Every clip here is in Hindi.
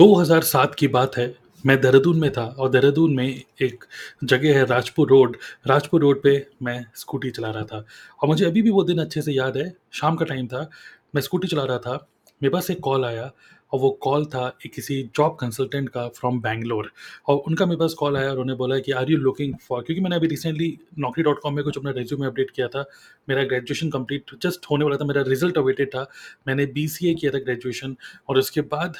2007 की बात है, मैं देहरादून में था और देहरादून में एक जगह है राजपुर रोड, राजपुर रोड पे मैं स्कूटी चला रहा था और मुझे अभी भी वो दिन अच्छे से याद है, शाम का टाइम था, मैं स्कूटी चला रहा था, मेरे पास एक कॉल आया और वो कॉल था एक किसी जॉब कंसल्टेंट का फ्रॉम बैंगलोर और उनका मेरे पास कॉल आया और उन्होंने बोला कि आर यू लुकिंग फॉर क्योंकि मैंने अभी रिसेंटली नौकरी डॉट कॉम में कुछ अपना रिज्यूमे अपडेट किया था। मेरा ग्रेजुएशन कंप्लीट जस्ट होने वाला था, मेरा रिज़ल्ट अवेटेड था। मैंने बी सी ए किया था ग्रेजुएशन और उसके बाद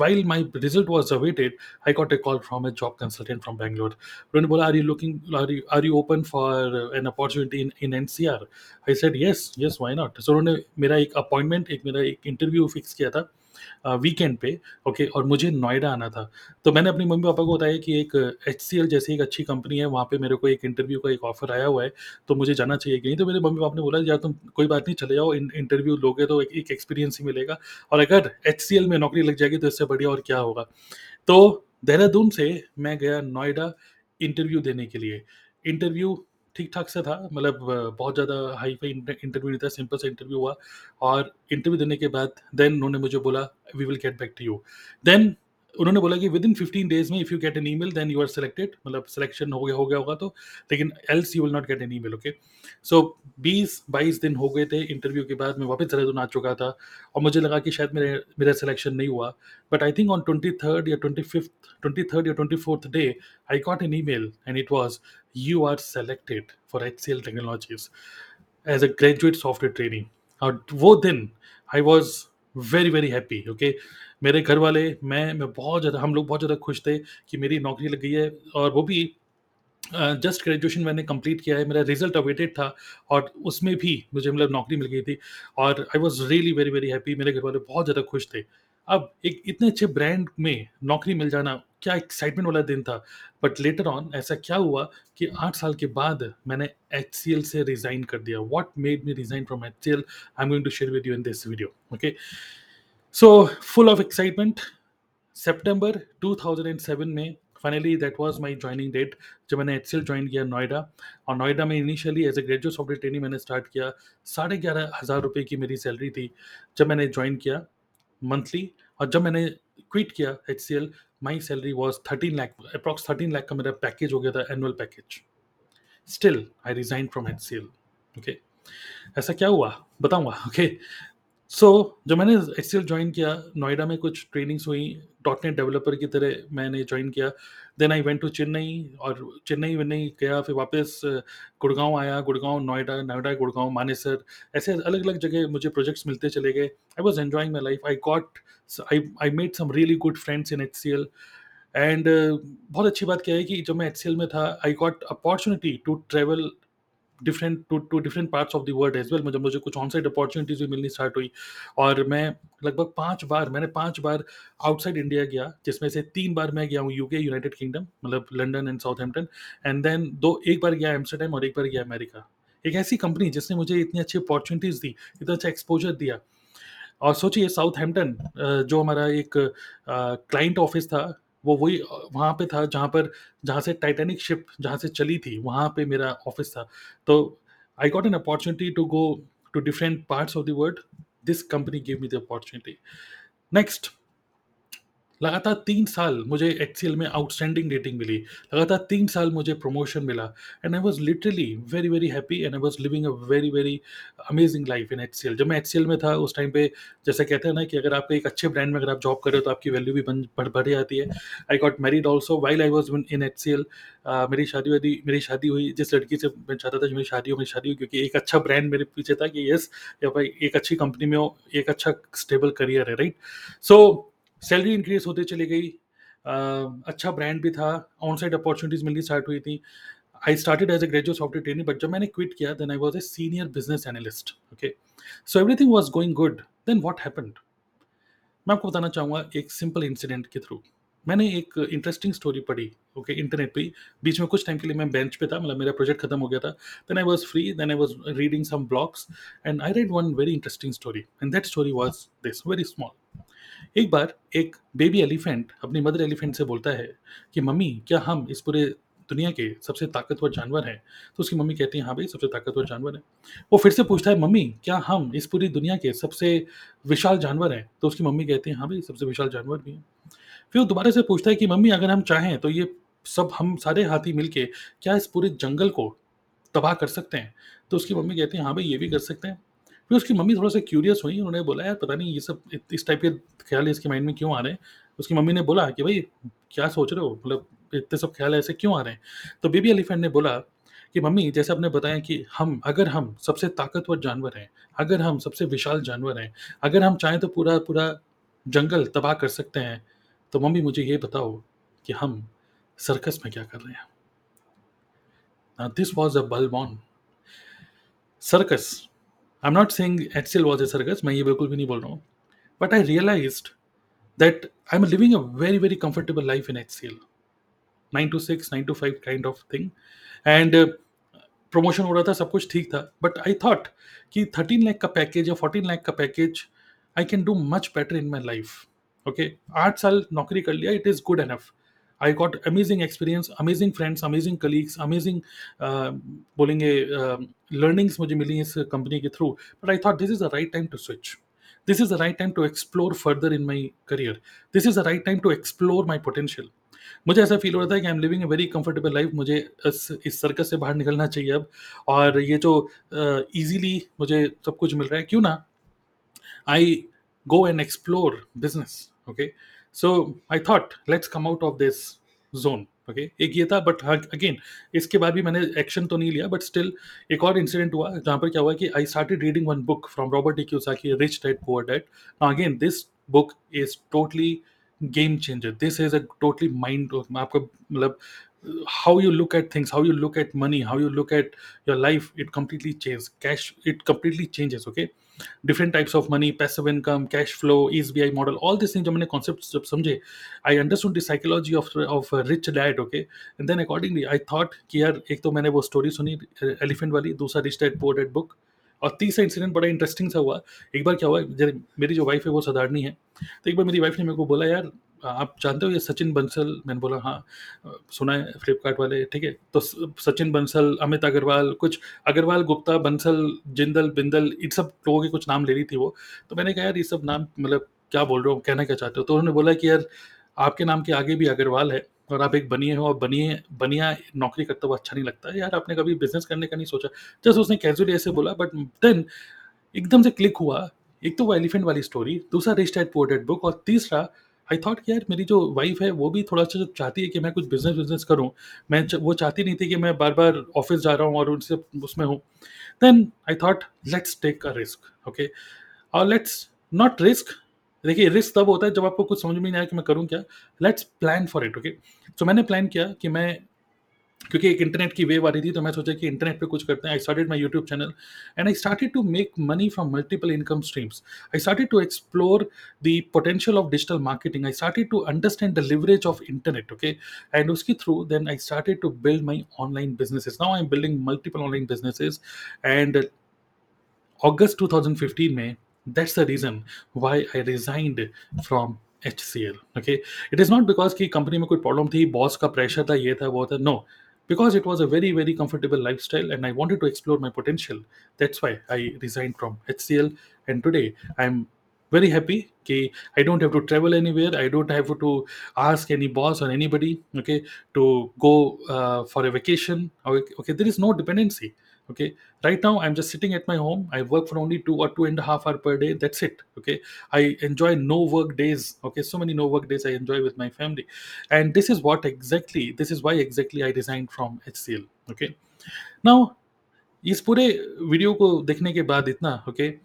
while my result was awaited I got a call from a job consultant from Bangalore उन्होंने बोला are you looking are you open for an opportunity in in N C R I said yes yes why not so उन्होंने मेरा एक अपॉइंटमेंट एक मेरा एक इंटरव्यू फिक्स किया था। वीकेंड पे ओके और मुझे नोएडा आना था। तो मैंने अपनी मम्मी पापा को बताया कि एक एच सी जैसी एक अच्छी कंपनी है वहाँ पे मेरे को एक इंटरव्यू का एक ऑफ़र आया हुआ है तो मुझे जाना चाहिए। कि नहीं तो मेरे मम्मी पापा ने बोला यार तुम कोई बात नहीं चले जाओ इंटरव्यू लोगे तो एक, एक एक्सपीरियंस ही मिलेगा। और अगर एच सी एल में नौकरी लग जाएगी तो इससे बढ़िया और क्या होगा? तो देहरादून से मैं गया नोएडा इंटरव्यू देने के लिए। इंटरव्यू ठीक ठाक से था मतलब बहुत ज़्यादा हाई फाई इंटरव्यू नहीं था, सिंपल सा इंटरव्यू हुआ और इंटरव्यू देने के बाद, देन उन्होंने मुझे बोला we will get back to you then उन्होंने बोला कि विद इन फिफ्टीन डेज़ में if you get an email then you are selected मतलब सिलेक्शन हो गया हो गया होगा तो लेकिन else you will not get an email okay so बीस, बाईस दिन हो गए थे इंटरव्यू के बाद, मैं वापस देहरादून आ चुका था और मुझे लगा कि शायद मेरे, मेरा सिलेक्शन नहीं हुआ। But I think on twenty third या ट्वेंटी फिफ्थ ट्वेंटी थर्ड या twenty fourth day I got an email and it was you are selected for HCL technologies as a graduate software training और वो दिन I was very very happy okay मेरे घर वाले मैं मैं बहुत ज़्यादा हम लोग बहुत ज़्यादा खुश थे कि मेरी नौकरी लग गई है और वो भी जस्ट uh, ग्रेजुएशन मैंने कंप्लीट किया है मेरा रिज़ल्ट अवेटेड था और उसमें भी मुझे मतलब नौकरी मिल गई थी और I was really very very happy मेरे घर वाले बहुत ज़्यादा खुश थे। अब एक इतने अच्छे ब्रांड में नौकरी मिल जाना क्या एक्साइटमेंट वाला दिन था। बट लेटर ऑन ऐसा क्या हुआ कि आठ साल के बाद मैंने एच सी एल से रिजाइन कर दिया। What made me resign from H C L I am going to share with you in this video okay so full of excitement September 2007 में finally that was my joining date जब मैंने एच सी एल ज्वाइन किया नोएडा। और नोएडा में initially as a graduate software training मैंने स्टार्ट किया। साढ़े ग्यारह हज़ार रुपये की मेरी सैलरी थी जब मैंने ज्वाइन किया मंथली और जब मैंने क्विट किया H C L my salary was thirteen lakh approx thirteen lakh का मेरा पैकेज हो गया था annual package still I resign from H C L okay ऐसा क्या हुआ? बताऊँगा ओके सो जब मैंने एच सी एल ज्वाइन किया, नोएडा में कुछ ट्रेनिंग्स हुई डॉट नेट डेवलपर की तरह मैंने ज्वाइन किया। Then I went to Chennai और चेन्नई वेन्नई गया, फिर वापस गुड़गांव आया। गुड़गांव, नोएडा नोएडा, गुड़गांव, मानेसर, ऐसे अलग अलग जगह मुझे प्रोजेक्ट्स मिलते चले गए। I was enjoying my life I got I I made some really good friends in H C L and बहुत अच्छी बात क्या है कि जब मैं एच में था I got opportunity to travel different to to different parts of the world as well मुझे मुझे कुछ ऑन साइड अपॉर्चुनिटीज़ भी मिलनी स्टार्ट हुई। और मैं लगभग पाँच बार, मैंने पाँच बार आउटसाइड इंडिया गया, जिसमें से तीन बार मैं गया हूँ यूके यूनाइटेड किंगडम मतलब London and Southampton and then दो, एक बार गया एम्स्टरडेम और एक बार गया अमेरिका एक ऐसी कंपनी जिसने मुझे इतनी अच्छी अपॉर्चुनिटीज़ दी, इतना अच्छा एक्सपोजर दिया। और सोचिए साउथ हेम्पटन जो हमारा एक क्लाइंट ऑफ़िस था वो वही वहाँ पे था जहाँ पर, जहाँ से टाइटैनिक शिप जहाँ से चली थी, वहाँ पे मेरा ऑफ़िस था। तो I got an opportunity to go to different parts of the world this company give me the opportunity next लगातार तीन साल मुझे एच में आउटस्टैंडिंग रेटिंग मिली। लगातार तीन साल मुझे प्रमोशन मिला। And I was literally very very happy and I was living a very very amazing life in H जब मैं एच में था, उस टाइम पे जैसे कहते हैं ना कि अगर आप एक अच्छे ब्रांड में अगर आप जॉब कर रहे हो तो आपकी वैल्यू भी बढ़ बढ़ जाती है। I got married also while I was in H मेरी शादी वादी, मेरी शादी हुई, जिस लड़की से मैं चाहता था मेरी शादी हो, मेरी शादी हो क्योंकि एक अच्छा ब्रांड मेरे पीछे था कि यस या भाई एक अच्छी कंपनी में हो, एक अच्छा स्टेबल करियर है राइट सो सैलरी इंक्रीज होते चली गई। अच्छा ब्रांड भी था ऑन साइड अपॉर्चुनिटीज़ मिलनी स्टार्ट हुई थी। I started as a graduate software training but जब मैंने क्विट किया then I was a senior business analyst okay so everything was going good then what happened मैं आपको बताना चाहूँगा एक सिंपल इंसिडेंट के थ्रू मैंने एक इंटरेस्टिंग स्टोरी पढ़ी ओके इंटरनेट पे बीच में कुछ टाइम के लिए मैं बेंच पे था मतलब मेरा प्रोजेक्ट खत्म हो गया था। Then I was free then I was reading some blogs and I read one very interesting story and that story was this very small एक बार एक बेबी एलिफेंट अपनी मदर एलिफेंट से बोलता है कि, मम्मी, क्या हम इस पूरे दुनिया के सबसे ताकतवर जानवर हैं? तो उसकी मम्मी कहती है हाँ भाई, सबसे ताकतवर जानवर है। वो फिर से पूछता है, मम्मी, क्या हम इस पूरी दुनिया के सबसे विशाल जानवर हैं? तो उसकी मम्मी कहती है हाँ भाई, सबसे विशाल जानवर भी हैं। फिर वो दोबारा से पूछता है कि, मम्मी, अगर हम चाहें तो ये सब हम सारे हाथी मिलके क्या इस पूरे जंगल को तबाह कर सकते हैं? तो उसकी मम्मी कहती है हाँ भाई, ये भी कर सकते हैं। फिर उसकी मम्मी थोड़ा सा क्यूरियस हुई, उन्होंने बोला, यार, पता नहीं, ये सब इस टाइप के ख्याल इसके माइंड में क्यों आ रहे हैं? उसकी मम्मी ने बोला कि, भाई, क्या सोच रहे हो? मतलब इतने सब ख्याल ऐसे क्यों आ रहे हैं? तो बेबी एलिफेंट ने बोला कि, मम्मी, जैसे आपने बताया कि हम, अगर हम सबसे ताकतवर जानवर हैं, अगर हम सबसे विशाल जानवर हैं, अगर हम चाहें तो पूरा पूरा जंगल तबाह कर सकते हैं तो मम्मी, मुझे ये बताओ कि हम सर्कस में क्या कर रहे हैं? दिस वॉज़ अ बल बॉन circus I am not saying HCL was a circus मैं ये बिल्कुल भी नहीं बोल रहा हूँ। But I realized that I am living a very very comfortable life in HCL nine two six nine two five kind of thing and promotion हो रहा था, सब कुछ ठीक था। बट आई थॉट कि थर्टीन लाख का पैकेज या फोर्टीन लाख का package I can do much better in my life okay आठ साल नौकरी कर लिया it is good enough I got amazing experience, amazing friends, amazing colleagues, amazing uh, बोलेंगे लर्निंग्स मुझे मिली इस कंपनी के through but I thought this is the right time to switch this is the right time to explore further in my career this is the right time to explore my potential मुझे ऐसा फील हो रहा था कि I am living a very comfortable life मुझे इस इस सर्कस से बाहर निकलना चाहिए अब और ये जो इजीली uh, मुझे सब कुछ मिल रहा है। क्यों ना? I go and explore business okay? so i thought let's come out of this zone okay okay? एक ये था बट अगेन इसके बाद भी मैंने एक्शन तो नहीं लिया बट स्टिल एक और इंसिडेंट हुआ जहाँ पर क्या हुआ कि I started reading one book from Robert Kiyosaki rich dad poor dad again this book is totally game changer this is a totally mind आपका मतलब how you look at things how you look at money how you look at your life it completely changes cash it completely changes okay different types of money passive income cash flow is B I model all this thing जब मैंने कॉन्सेप्ट जब समझे I understood the psychology of of rich dad okay and then accordingly I thought कि यार, एक तो मैंने वो स्टोरी सुनी एलिफेंट वाली, दूसरा rich dad poor dad book और तीसरा इंसिडेंट बड़ा इंटरेस्टिंग सा हुआ। एक बार क्या हुआ मेरी जो वाइफ है वो साधारणी है तो एक बार मेरी वाइफ ने मेरे को बोला, यार आप जानते हो ये सचिन बंसल, मैंने बोला हाँ सुना है फ्लिपकार्ट वाले, ठीक है? तो सचिन बंसल, अमित अग्रवाल, कुछ अग्रवाल, गुप्ता, बंसल, जिंदल, बिंदल, इन सब लोगों के कुछ नाम ले रही थी वो। तो मैंने कहा, यार, ये सब नाम मतलब क्या बोल रहे हो, कहना क्या चाहते हो? तो उन्होंने बोला कि, यार, आपके नाम के आगे भी अग्रवाल है और आप एक बनिए हो, और बनिए, बनिया नौकरी करता हुआ अच्छा नहीं लगता। यार, आपने कभी बिज़नेस करने का नहीं सोचा? जस्ट उसने कैजुअली ऐसे बोला बट देन एकदम से क्लिक हुआ। एक तो वो एलिफेंट वाली स्टोरी दूसरा रिच डैड पोर्टेड बुक और तीसरा आई थॉट कि यार मेरी जो वाइफ है, वो भी थोड़ा सा चाहती है कि मैं कुछ बिज़नेस बिज़नेस करूँ। मैं वो चाहती नहीं थी कि मैं बार बार ऑफ़िस जा रहा हूँ और उनसे उसमें हूँ। Then I thought let's take a risk okay और लेट्स नॉट रिस्क देखिए रिस्क तब होता है जब आपको कुछ समझ में नहीं आया कि मैं करूँ क्या। Let's plan for it okay so मैंने प्लान किया कि मैं क्योंकि एक इंटरनेट की वेव आ रही थी तो मैं सोचा कि इंटरनेट पे कुछ करते हैं। I started my YouTube channel and I started to make money from multiple income streams I started to explore the potential of digital marketing I started to understand the leverage of internet okay and उसके through then I started to build my online businesses now I am building multiple online businesses and August 2015 में that's the reason why I resigned from H C L okay it is not because की कंपनी में कोई प्रॉब्लम थी बॉस का प्रेशर था, ये था, वो था no because it was a very very comfortable lifestyle and i wanted to explore my potential. That's why i resigned from hcl and today i'm very happy. Okay i don't have to travel anywhere. I don't have to ask any boss or anybody okay to go uh, for a vacation. Okay, there is no dependency okay right now i'm just sitting at my home i work for only two or two and a half hour per day that's it okay i enjoy no work days okay so many no work days i enjoy with my family and this is what exactly this is why exactly i resigned from hcl okay now इस पूरे वीडियो को देखने के बाद इतना okay okay,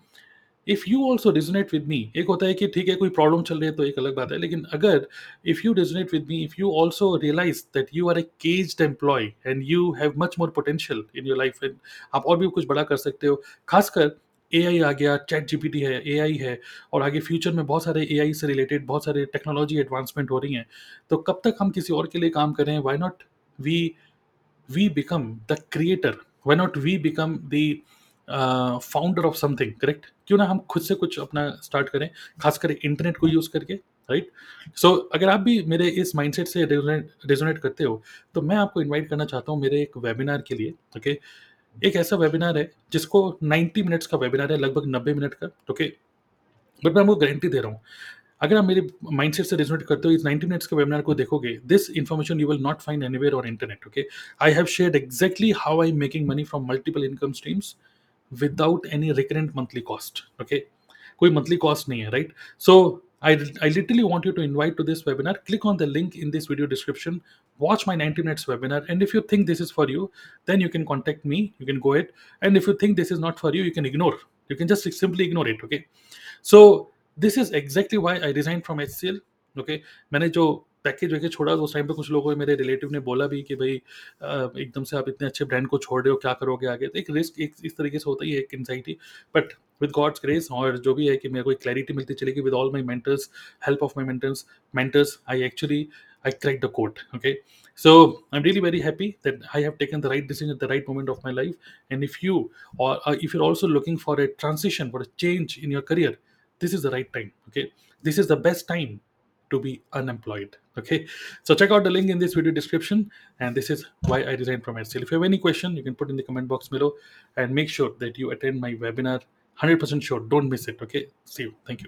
if you also resonate with me एक होता है कि ठीक है, कोई प्रॉब्लम चल रही है तो एक अलग बात है, लेकिन अगर if you resonate with me if you also realize that you are a caged employee and you have much more potential in your life and आप और भी कुछ बड़ा कर सकते हो, खासकर ए आई आ गया चैट जीपीटी है ए आई है, और आगे फ्यूचर में बहुत सारे ए आई से रिलेटेड बहुत सारे टेक्नोलॉजी एडवांसमेंट हो रही हैं तो कब तक हम किसी और के लिए काम करें? Why not we we become the creator why not we become the founder of something correct क्यों ना हम खुद से कुछ अपना स्टार्ट करें खास इंटरनेट को यूज़ करके राइट right? सो so, अगर आप भी मेरे इस माइंडसेट से रेजोनेट करते हो तो मैं आपको इनवाइट करना चाहता हूँ मेरे एक वेबिनार के लिए ओके okay? एक ऐसा वेबिनार है जिसको 90 मिनट्स का वेबिनार है लगभग 90 मिनट का ओके बट मैं आपको गारंटी दे रहा हूँ अगर आप मेरे माइंडसेट से रेजोनेट करते हो इस 90 मिनट्स के वेबिनार को देखोगे this information you will not find anywhere और internet okay I have share exactly how I making money from multiple income streams Without any recurrent monthly cost okay कोई मंथली कॉस्ट नहीं है right so I, I literally want you to invite to this webinar. Click on the link in this video description. Watch my 90 minutes webinar. And if you think this is for you, then you can contact me. You can go ahead. And if you think this is not for you, you can ignore. You can just simply ignore it. Okay. So this is exactly why I resigned from HCL. Okay. मैंने जो package वैकेज छोड़ा, उस टाइम पे कुछ लोगों मेरे रिलेटिव ने बोला भी कि भाई एकदम से आप इतने अच्छे ब्रांड को छोड़ रहे हो, क्या करोगे आगे? तो एक रिस्क एक इस तरीके से होता ही है, एक anxiety but with God's grace और जो भी है कि मेरे को एक क्लैरिटी मिलती चली with all my mentors help of my mentors mentors I actually I crack the code okay so I am really very happy that I have taken the right decision at the right moment of my life and if you और if you are also looking for a transition for a change in your career this is the right time okay this is the best time to be unemployed. Okay, so check out the link in this video description, and this is why I resigned from HCL. If you have any question, you can put in the comment box below, and make sure that you attend my webinar. 100% sure. Don't miss it. Okay, see you. Thank you.